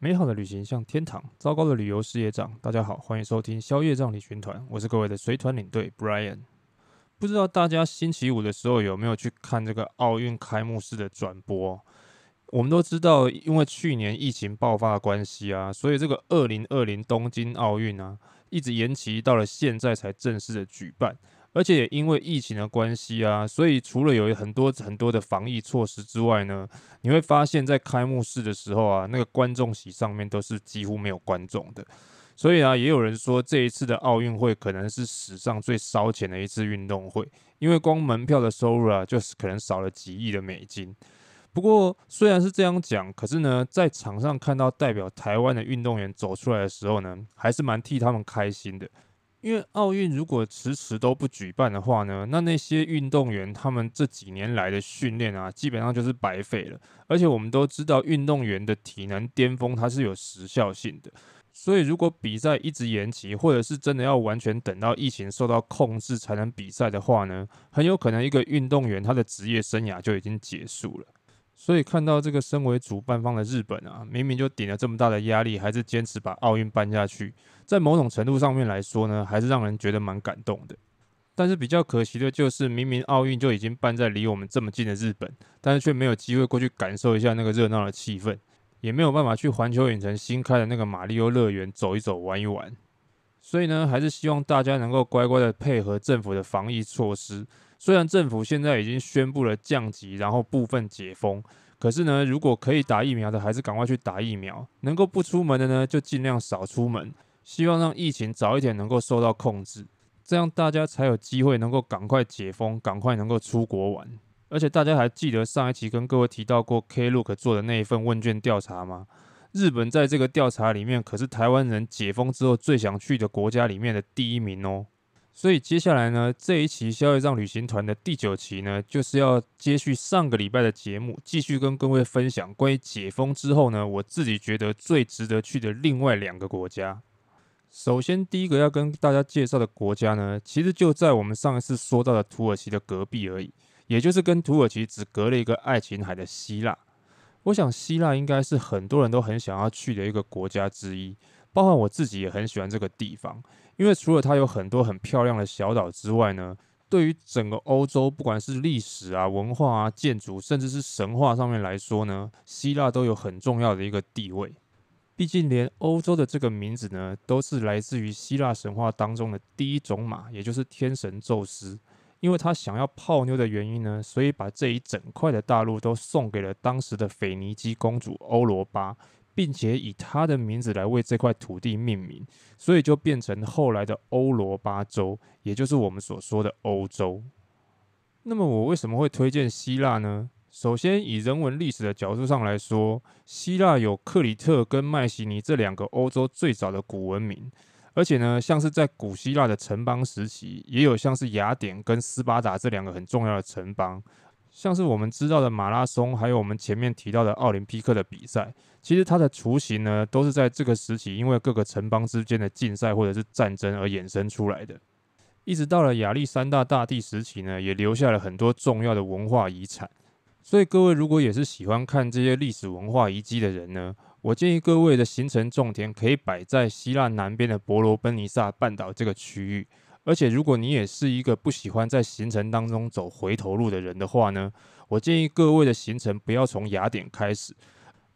美好的旅行像天堂，糟糕的旅游事业障。大家好，欢迎收听消业障旅行团，我是各位的随团领队 Brian。不知道大家星期五的时候有没有去看这个奥运开幕式的转播？我们都知道，因为去年疫情爆发的关系啊，所以这个二零二零东京奥运啊，一直延期到了现在才正式的举办。而且也因为疫情的关系啊，所以除了有很多很多的防疫措施之外呢，你会发现在开幕式的时候啊，那个观众席上面都是几乎没有观众的。所以啊，也有人说这一次的奥运会可能是史上最烧钱的一次运动会，因为光门票的收入啊，就是可能少了几亿的美金。不过虽然是这样讲，可是呢，在场上看到代表台湾的运动员走出来的时候呢，还是蛮替他们开心的。因为奥运如果迟迟都不举办的话呢，那那些运动员他们这几年来的训练啊，基本上就是白费了。而且我们都知道，运动员的体能巅峰它是有时效性的，所以如果比赛一直延期，或者是真的要完全等到疫情受到控制才能比赛的话呢，很有可能一个运动员他的职业生涯就已经结束了。所以看到这个身为主办方的日本啊，明明就顶了这么大的压力，还是坚持把奥运办下去，在某种程度上面来说呢，还是让人觉得蛮感动的。但是比较可惜的就是，明明奥运就已经办在离我们这么近的日本，但是却没有机会过去感受一下那个热闹的气氛，也没有办法去环球影城新开的那个马里欧乐园走一走、玩一玩。所以呢，还是希望大家能够乖乖的配合政府的防疫措施。虽然政府现在已经宣布了降级，然后部分解封，可是呢，如果可以打疫苗的，还是赶快去打疫苗；能够不出门的呢，就尽量少出门。希望让疫情早一点能够受到控制，这样大家才有机会能够赶快解封，赶快能够出国玩。而且大家还记得上一期跟各位提到过 Klook 做的那一份问卷调查吗？日本在这个调查里面可是台湾人解封之后最想去的国家里面的第一名哦。所以接下来呢，这一期消业障旅行团的第九期呢，就是要接续上个礼拜的节目，继续跟各位分享关于解封之后呢，我自己觉得最值得去的另外两个国家。首先，第一个要跟大家介绍的国家呢，其实就在我们上一次说到的土耳其的隔壁而已，也就是跟土耳其只隔了一个爱琴海的希腊。我想希腊应该是很多人都很想要去的一个国家之一，包括我自己也很喜欢这个地方，因为除了它有很多很漂亮的小岛之外呢，对于整个欧洲，不管是历史啊、文化啊、建筑，甚至是神话上面来说呢，希腊都有很重要的一个地位。毕竟连欧洲的这个名字呢，都是来自于希腊神话当中的第一种马，也就是天神宙斯。因为他想要泡妞的原因呢，所以把这一整块的大陆都送给了当时的腓尼基公主欧罗巴，并且以他的名字来为这块土地命名，所以就变成后来的欧罗巴洲，也就是我们所说的欧洲。那么我为什么会推荐希腊呢？首先以人文历史的角度上来说，希腊有克里特跟迈锡尼这两个欧洲最早的古文明。而且呢，像是在古希腊的城邦时期，也有像是雅典跟斯巴达这两个很重要的城邦。像是我们知道的马拉松，还有我们前面提到的奥林匹克的比赛，其实它的雏形呢，都是在这个时期因为各个城邦之间的竞赛或者是战争而衍生出来的。一直到了亚历山大大帝时期呢，也留下了很多重要的文化遗产。所以各位如果也是喜欢看这些历史文化遗迹的人呢，我建议各位的行程重点可以摆在希腊南边的伯罗奔尼撒半岛这个区域，而且如果你也是一个不喜欢在行程当中走回头路的人的话呢，我建议各位的行程不要从雅典开始，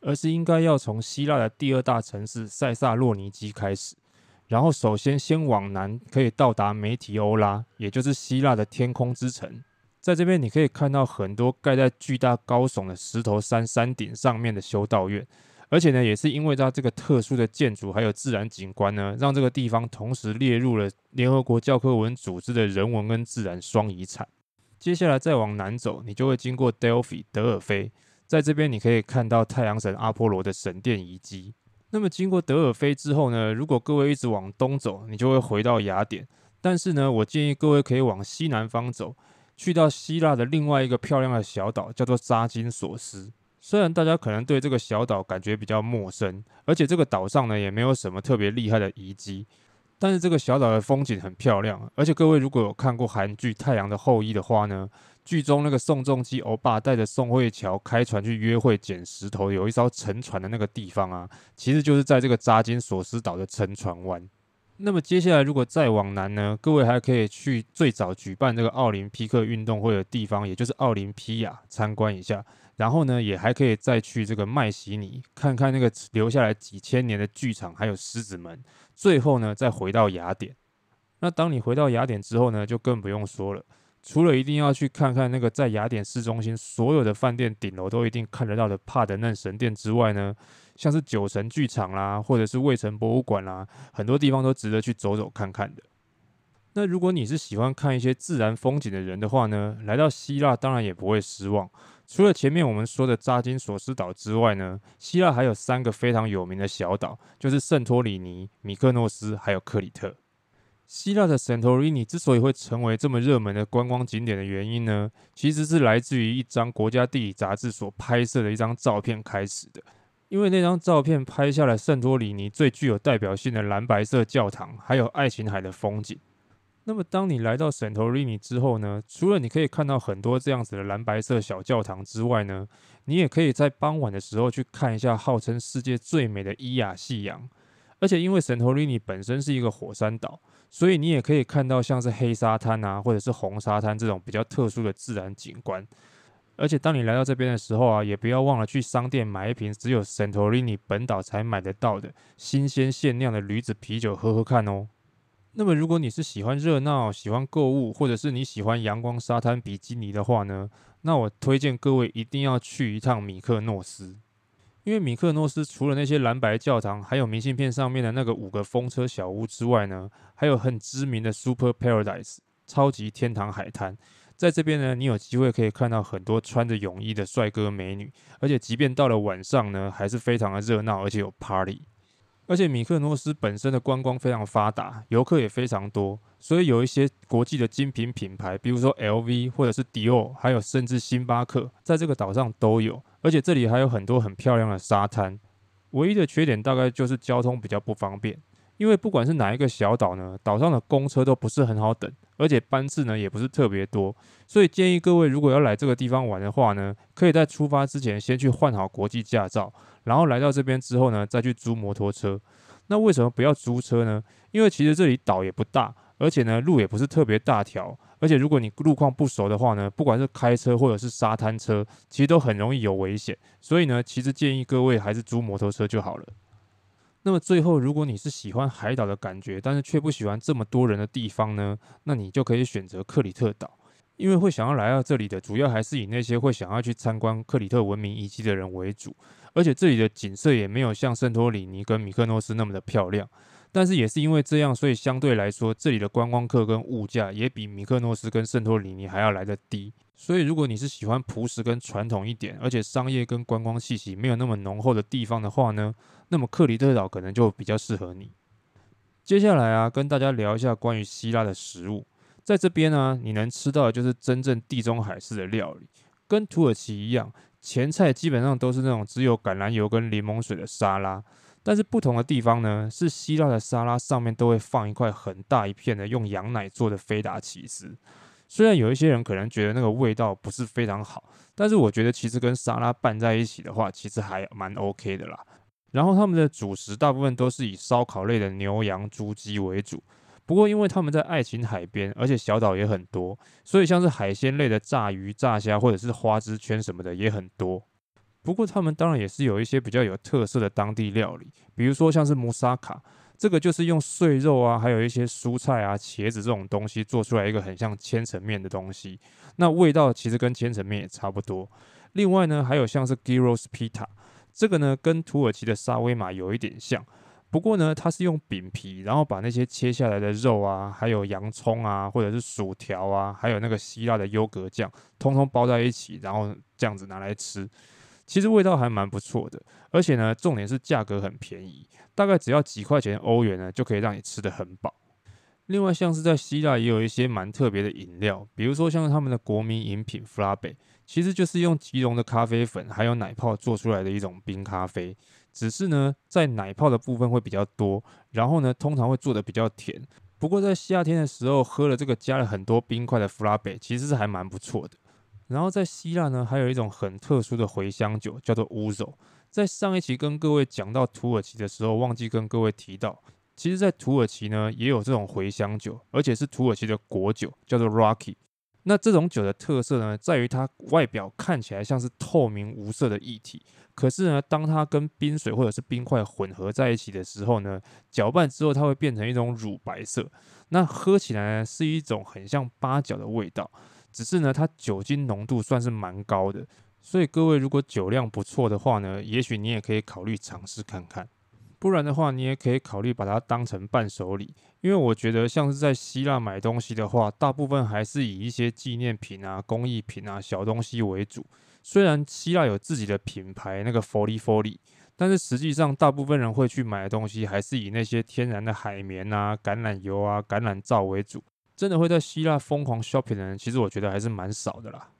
而是应该要从希腊的第二大城市塞萨洛尼基开始，然后首先先往南可以到达梅提欧拉，也就是希腊的天空之城，在这边你可以看到很多盖在巨大高耸的石头山山顶上面的修道院。而且呢，也是因为它这个特殊的建筑还有自然景观呢，让这个地方同时列入了联合国教科文组织的人文跟自然双遗产。接下来再往南走，你就会经过 Delphi 德尔菲，在这边你可以看到太阳神阿波罗的神殿遗迹。那么经过德尔菲之后呢，如果各位一直往东走，你就会回到雅典。但是呢，我建议各位可以往西南方走，去到希腊的另外一个漂亮的小岛，叫做扎金索斯。虽然大家可能对这个小岛感觉比较陌生，而且这个岛上呢也没有什么特别厉害的遗迹，但是这个小岛的风景很漂亮，而且各位如果有看过韩剧《太阳的后裔》的话呢，剧中那个宋仲基欧巴带着宋慧乔开船去约会捡石头，有一艘沉船的那个地方啊，其实就是在这个扎金索斯岛的沉船湾。那么接下来，如果再往南呢，各位还可以去最早举办这个奥林匹克运动会的地方，也就是奥林匹亚参观一下。然后呢，也还可以再去这个麦西尼看看那个留下来几千年的剧场，还有狮子门。最后呢，再回到雅典。那当你回到雅典之后呢，就更不用说了。除了一定要去看看那个在雅典市中心所有的饭店顶楼都一定看得到的帕德嫩神殿之外呢，像是酒神剧场啦，或者是卫城博物馆啦，很多地方都值得去走走看看的。那如果你是喜欢看一些自然风景的人的话呢，来到希腊当然也不会失望。除了前面我们说的扎金索斯岛之外呢，希腊还有三个非常有名的小岛，就是圣托里尼、米克诺斯还有克里特。希腊的圣托里尼之所以会成为这么热门的观光景点的原因呢，其实是来自于一张国家地理杂志所拍摄的一张照片开始的。因为那张照片拍下了圣托里尼最具有代表性的蓝白色教堂，还有爱琴海的风景。那么，当你来到圣托里尼之后呢，除了你可以看到很多这样子的蓝白色小教堂之外呢，你也可以在傍晚的时候去看一下号称世界最美的伊亚夕阳。而且，因为圣托里尼本身是一个火山岛，所以你也可以看到像是黑沙滩啊，或者是红沙滩这种比较特殊的自然景观。而且，当你来到这边的时候啊，也不要忘了去商店买一瓶只有圣托里尼本岛才买得到的新鲜限量的驴子啤酒喝喝看哦。那么，如果你是喜欢热闹、喜欢购物，或者是你喜欢阳光沙滩比基尼的话呢，那我推荐各位一定要去一趟米克诺斯。因为米克诺斯除了那些蓝白教堂，还有明信片上面的那个五个风车小屋之外呢，还有很知名的 Super Paradise 超级天堂海滩。在这边呢，你有机会可以看到很多穿着泳衣的帅哥美女，而且即便到了晚上呢，还是非常的热闹，而且有 Party。而且米克诺斯本身的观光非常发达，游客也非常多，所以有一些国际的精品品牌，比如说 LV 或者是迪奥，还有甚至星巴克，在这个岛上都有。而且这里还有很多很漂亮的沙滩。唯一的缺点大概就是交通比较不方便，因为不管是哪一个小岛呢，岛上的公车都不是很好等，而且班次呢也不是特别多，所以建议各位如果要来这个地方玩的话呢，可以在出发之前先去换好国际驾照。然后来到这边之后呢，再去租摩托车。那为什么不要租车呢？因为其实这里岛也不大，而且呢路也不是特别大条。而且如果你路况不熟的话呢，不管是开车或者是沙滩车，其实都很容易有危险。所以呢，其实建议各位还是租摩托车就好了。那么最后，如果你是喜欢海岛的感觉，但是却不喜欢这么多人的地方呢，那你就可以选择克里特岛。因为会想要来到这里的，主要还是以那些会想要去参观克里特文明遗迹的人为主。而且这里的景色也没有像圣托里尼跟米克诺斯那么的漂亮，但是也是因为这样，所以相对来说，这里的观光客跟物价也比米克诺斯跟圣托里尼还要来得低。所以如果你是喜欢朴实跟传统一点，而且商业跟观光气息没有那么浓厚的地方的话呢，那么克里特岛可能就比较适合你。接下来啊，跟大家聊一下关于希腊的食物，在这边呢、你能吃到的就是真正地中海式的料理，跟土耳其一样。前菜基本上都是那种只有橄榄油跟柠檬水的沙拉，但是不同的地方呢，是希腊的沙拉上面都会放一块很大一片的用羊奶做的菲达起司。虽然有一些人可能觉得那个味道不是非常好，但是我觉得其实跟沙拉拌在一起的话，其实还蛮 OK 的啦。然后他们的主食大部分都是以烧烤类的牛羊猪鸡为主。不过，因为他们在爱琴海边，而且小岛也很多，所以像是海鲜类的炸鱼、炸虾或者是花枝圈什么的也很多。不过，他们当然也是有一些比较有特色的当地料理，比如说像是穆萨卡，这个就是用碎肉啊，还有一些蔬菜啊、茄子这种东西做出来一个很像千层面的东西。那味道其实跟千层面也差不多。另外呢，还有像是 Gyros Pita，这个呢跟土耳其的沙威玛有一点像。不过呢，它是用饼皮，然后把那些切下来的肉啊，还有洋葱啊，或者是薯条啊，还有那个希腊的优格酱，通通包在一起，然后这样子拿来吃，其实味道还蛮不错的。而且呢，重点是价格很便宜，大概只要几块钱欧元呢，就可以让你吃得很饱。另外，像是在希腊也有一些蛮特别的饮料，比如说像他们的国民饮品弗拉贝，其实就是用即溶的咖啡粉还有奶泡做出来的一种冰咖啡。只是呢，在奶泡的部分会比较多，然后呢，通常会做得比较甜。不过在夏天的时候喝了这个加了很多冰块的 Frappé，其实是还蛮不错的。然后在希腊呢，还有一种很特殊的茴香酒，叫做乌酒。在上一期跟各位讲到土耳其的时候，忘记跟各位提到，其实，在土耳其呢也有这种茴香酒，而且是土耳其的国酒，叫做 Raki。那这种酒的特色呢，在于它外表看起来像是透明无色的液体，可是呢，当它跟冰水或者是冰块混合在一起的时候呢，搅拌之后它会变成一种乳白色。那喝起来呢，是一种很像八角的味道，只是呢，它酒精浓度算是蛮高的。所以各位如果酒量不错的话呢，也许你也可以考虑尝试看看。不然的话，你也可以考虑把它当成伴手礼。因为我觉得像是在希腊买东西的话，大部分还是以一些纪念品啊、工艺品啊、小东西为主。虽然希腊有自己的品牌那个 Foli Foli，但是实际上大部分人会去买的东西还是以那些天然的海绵啊、橄榄油啊、橄榄皂为主。真的会在希腊疯狂 shopping 的人，其实我觉得还是蛮少的啦。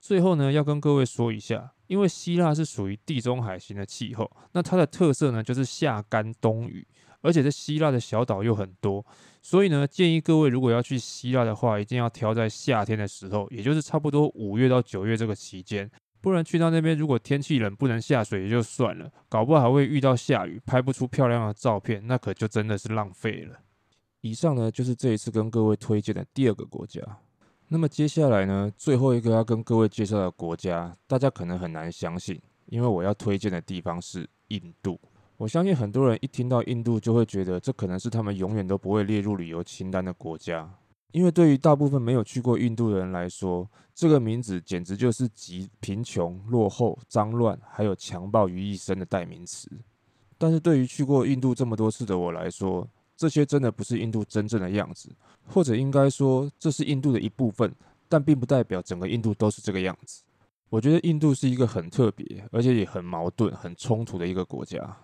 最后呢，要跟各位说一下，因为希腊是属于地中海型的气候，那它的特色呢就是夏干冬雨，而且这希腊的小岛又很多，所以呢，建议各位如果要去希腊的话，一定要挑在夏天的时候，也就是差不多五月到九月这个期间，不然去到那边如果天气冷不能下水也就算了，搞不好还会遇到下雨，拍不出漂亮的照片，那可就真的是浪费了。以上呢就是这一次跟各位推荐的第二个国家。那么接下来呢，最后一个要跟各位介绍的国家，大家可能很难相信，因为我要推荐的地方是印度。我相信很多人一听到印度，就会觉得这可能是他们永远都不会列入旅游清单的国家，因为对于大部分没有去过印度的人来说，这个名字简直就是集贫穷、落后、脏乱还有强暴于一身的代名词。但是对于去过印度这么多次的我来说，这些真的不是印度真正的样子，或者应该说这是印度的一部分，但并不代表整个印度都是这个样子。我觉得印度是一个很特别，而且也很矛盾、很冲突的一个国家。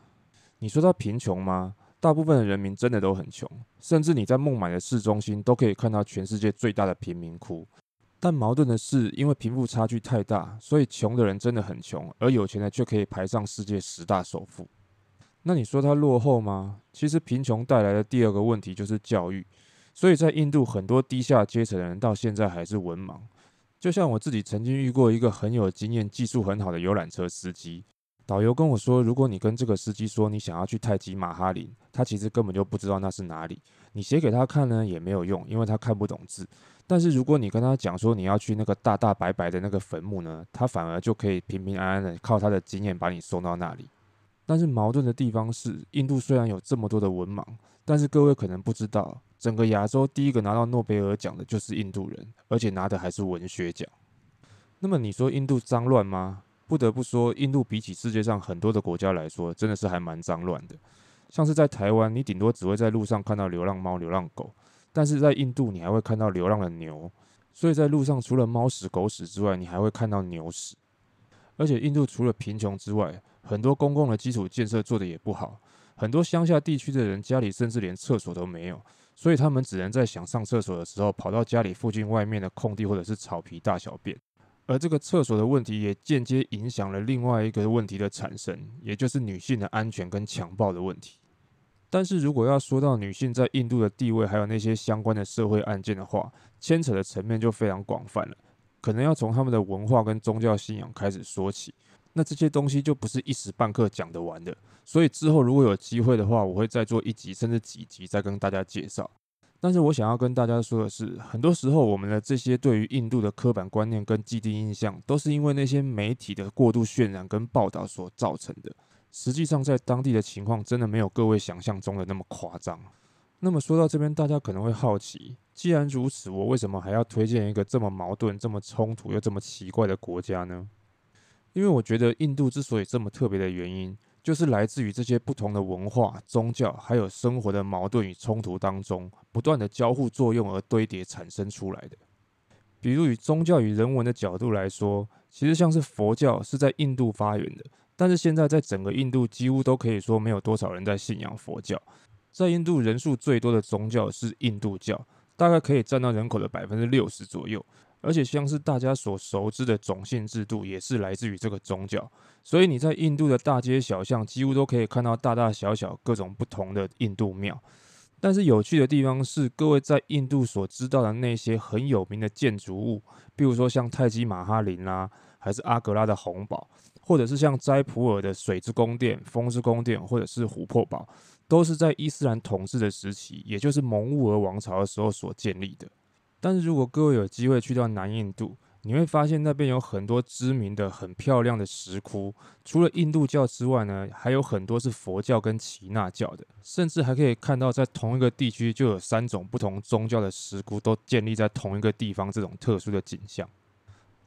你说它贫穷吗？大部分的人民真的都很穷，甚至你在孟买的市中心都可以看到全世界最大的贫民窟。但矛盾的是，因为贫富差距太大，所以穷的人真的很穷，而有钱的却可以排上世界十大首富。那你说它落后吗？其实贫穷带来的第二个问题就是教育，所以在印度很多低下阶层的人到现在还是文盲。就像我自己曾经遇过一个很有经验、技术很好的游览车司机，导游跟我说，如果你跟这个司机说你想要去泰姬玛哈林，他其实根本就不知道那是哪里。你写给他看呢也没有用，因为他看不懂字。但是如果你跟他讲说你要去那个大大白白的那个坟墓呢，他反而就可以平平安安的靠他的经验把你送到那里。但是矛盾的地方是，印度虽然有这么多的文盲，但是各位可能不知道，整个亚洲第一个拿到诺贝尔奖的就是印度人，而且拿的还是文学奖。那么你说印度脏乱吗？不得不说，印度比起世界上很多的国家来说，真的是还蛮脏乱的。像是在台湾，你顶多只会在路上看到流浪猫、流浪狗，但是在印度，你还会看到流浪的牛。所以在路上除了猫屎、狗屎之外，你还会看到牛屎。而且印度除了贫穷之外，很多公共的基础建设做得也不好，很多乡下地区的人家里甚至连厕所都没有，所以他们只能在想上厕所的时候跑到家里附近外面的空地或者是草皮大小便。而这个厕所的问题也间接影响了另外一个问题的产生，也就是女性的安全跟强暴的问题。但是如果要说到女性在印度的地位，还有那些相关的社会案件的话，牵扯的层面就非常广泛了。可能要从他们的文化跟宗教信仰开始说起，那这些东西就不是一时半刻讲得完的。所以之后如果有机会的话，我会再做一集甚至几集再跟大家介绍。但是我想要跟大家说的是，很多时候我们的这些对于印度的刻板观念跟既定印象，都是因为那些媒体的过度渲染跟报道所造成的。实际上在当地的情况，真的没有各位想象中的那么夸张。那么说到这边，大家可能会好奇，既然如此，我为什么还要推荐一个这么矛盾、这么冲突又这么奇怪的国家呢？因为我觉得印度之所以这么特别的原因，就是来自于这些不同的文化、宗教还有生活的矛盾与冲突当中，不断的交互作用而堆叠产生出来的。比如以宗教与人文的角度来说，其实像是佛教是在印度发源的，但是现在在整个印度几乎都可以说没有多少人在信仰佛教。在印度人数最多的宗教是印度教，大概可以占到人口的百分之六十左右。而且像是大家所熟知的种姓制度，也是来自于这个宗教。所以你在印度的大街小巷，几乎都可以看到大大小小各种不同的印度庙。但是有趣的地方是，各位在印度所知道的那些很有名的建筑物，比如说像泰姬玛哈陵啦，还是阿格拉的红堡，或者是像斋普尔的水之宫殿、风之宫殿，或者是琥珀堡，都是在伊斯兰统治的时期，也就是蒙兀儿王朝的时候所建立的。但是如果各位有机会去到南印度，你会发现那边有很多知名的、很漂亮的石窟。除了印度教之外呢，还有很多是佛教跟耆那教的，甚至还可以看到在同一个地区就有三种不同宗教的石窟都建立在同一个地方，这种特殊的景象。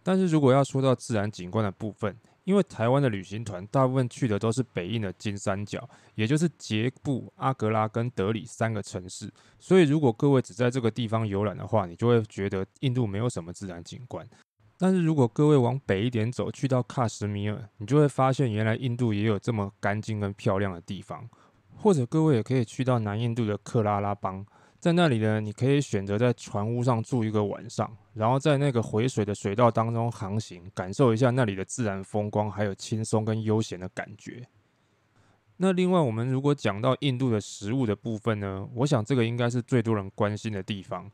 但是如果要说到自然景观的部分，因为台湾的旅行团大部分去的都是北印的金三角，也就是杰布、阿格拉跟德里三个城市，所以如果各位只在这个地方游览的话，你就会觉得印度没有什么自然景观。但是如果各位往北一点走，去到喀什米尔，你就会发现原来印度也有这么干净跟漂亮的地方。或者各位也可以去到南印度的克拉拉邦。在那里呢，你可以选择在船屋上住一个晚上，然后在那个回水的水道当中航行，感受一下那里的自然风光，还有轻松跟悠闲的感觉。那另外，我们如果讲到印度的食物的部分呢，我想这个应该是最多人关心的地方。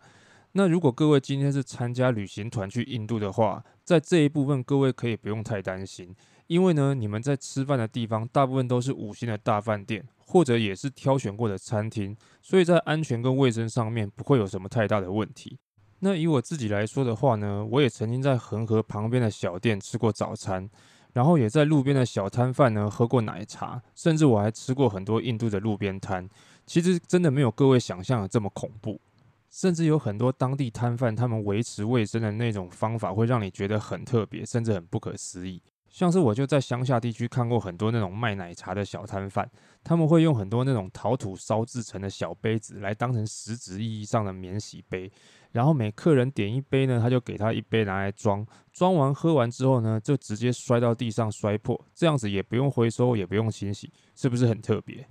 那如果各位今天是参加旅行团去印度的话，在这一部分各位可以不用太担心，因为呢，你们在吃饭的地方大部分都是五星的大饭店。或者也是挑选过的餐厅，所以在安全跟卫生上面不会有什么太大的问题。那以我自己来说的话呢，我也曾经在恒河旁边的小店吃过早餐，然后也在路边的小摊贩呢喝过奶茶，甚至我还吃过很多印度的路边摊。其实真的没有各位想象的这么恐怖，甚至有很多当地摊贩他们维持卫生的那种方法，会让你觉得很特别，甚至很不可思议。像是我就在乡下地区看过很多那种卖奶茶的小摊贩，他们会用很多那种陶土烧制成的小杯子来当成实质意义上的免洗杯，然后每客人点一杯呢，他就给他一杯拿来装，装完喝完之后呢，就直接摔到地上摔破，这样子也不用回收，也不用清洗，是不是很特别？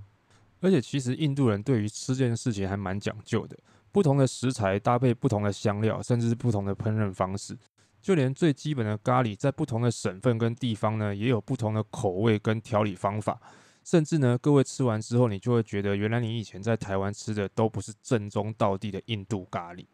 而且其实印度人对于吃这件事情还蛮讲究的，不同的食材搭配不同的香料，甚至是不同的烹饪方式。就连最基本的咖喱，在不同的省份跟地方呢，也有不同的口味跟调理方法。甚至呢，各位吃完之后，你就会觉得，原来你以前在台湾吃的都不是正宗道地的印度咖喱。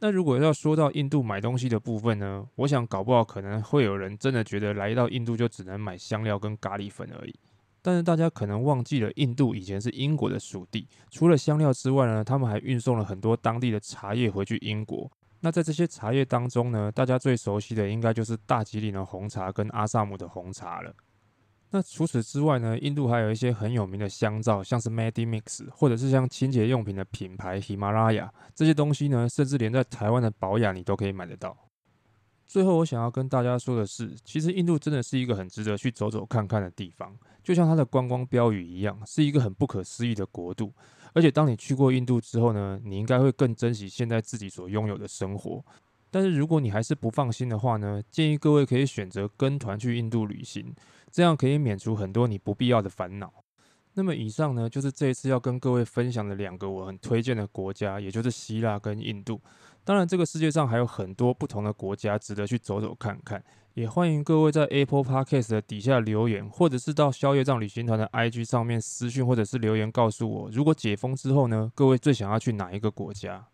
那如果要说到印度买东西的部分呢，我想搞不好可能会有人真的觉得来到印度就只能买香料跟咖喱粉而已。但是大家可能忘记了，印度以前是英国的属地，除了香料之外呢，他们还运送了很多当地的茶叶回去英国。那在这些茶叶当中呢，大家最熟悉的应该就是大吉岭的红茶跟阿萨姆的红茶了。那除此之外呢，印度还有一些很有名的香皂，像是 Medimix，或者是像清洁用品的品牌喜马拉雅这些东西呢，甚至连在台湾的宝雅你都可以买得到。最后，我想要跟大家说的是，其实印度真的是一个很值得去走走看看的地方，就像它的观光标语一样，是一个很不可思议的国度。而且，当你去过印度之后呢，你应该会更珍惜现在自己所拥有的生活。但是，如果你还是不放心的话呢，建议各位可以选择跟团去印度旅行，这样可以免除很多你不必要的烦恼。那么，以上呢就是这一次要跟各位分享的两个我很推荐的国家，也就是希腊跟印度。当然，这个世界上还有很多不同的国家值得去走走看看。也欢迎各位在 Apple Podcast 的底下留言，或者是到消业障旅行团的 IG 上面私讯，或者是留言告诉我，如果解封之后呢，各位最想要去哪一个国家？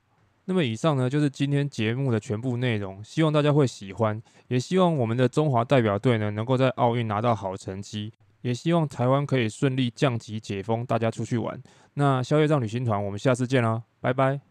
那么以上呢就是今天节目的全部内容，希望大家会喜欢，也希望我们的中华代表队呢能够在奥运拿到好成绩，也希望台湾可以顺利降级解封，大家出去玩。那消业障旅行团，我们下次见啦，拜拜。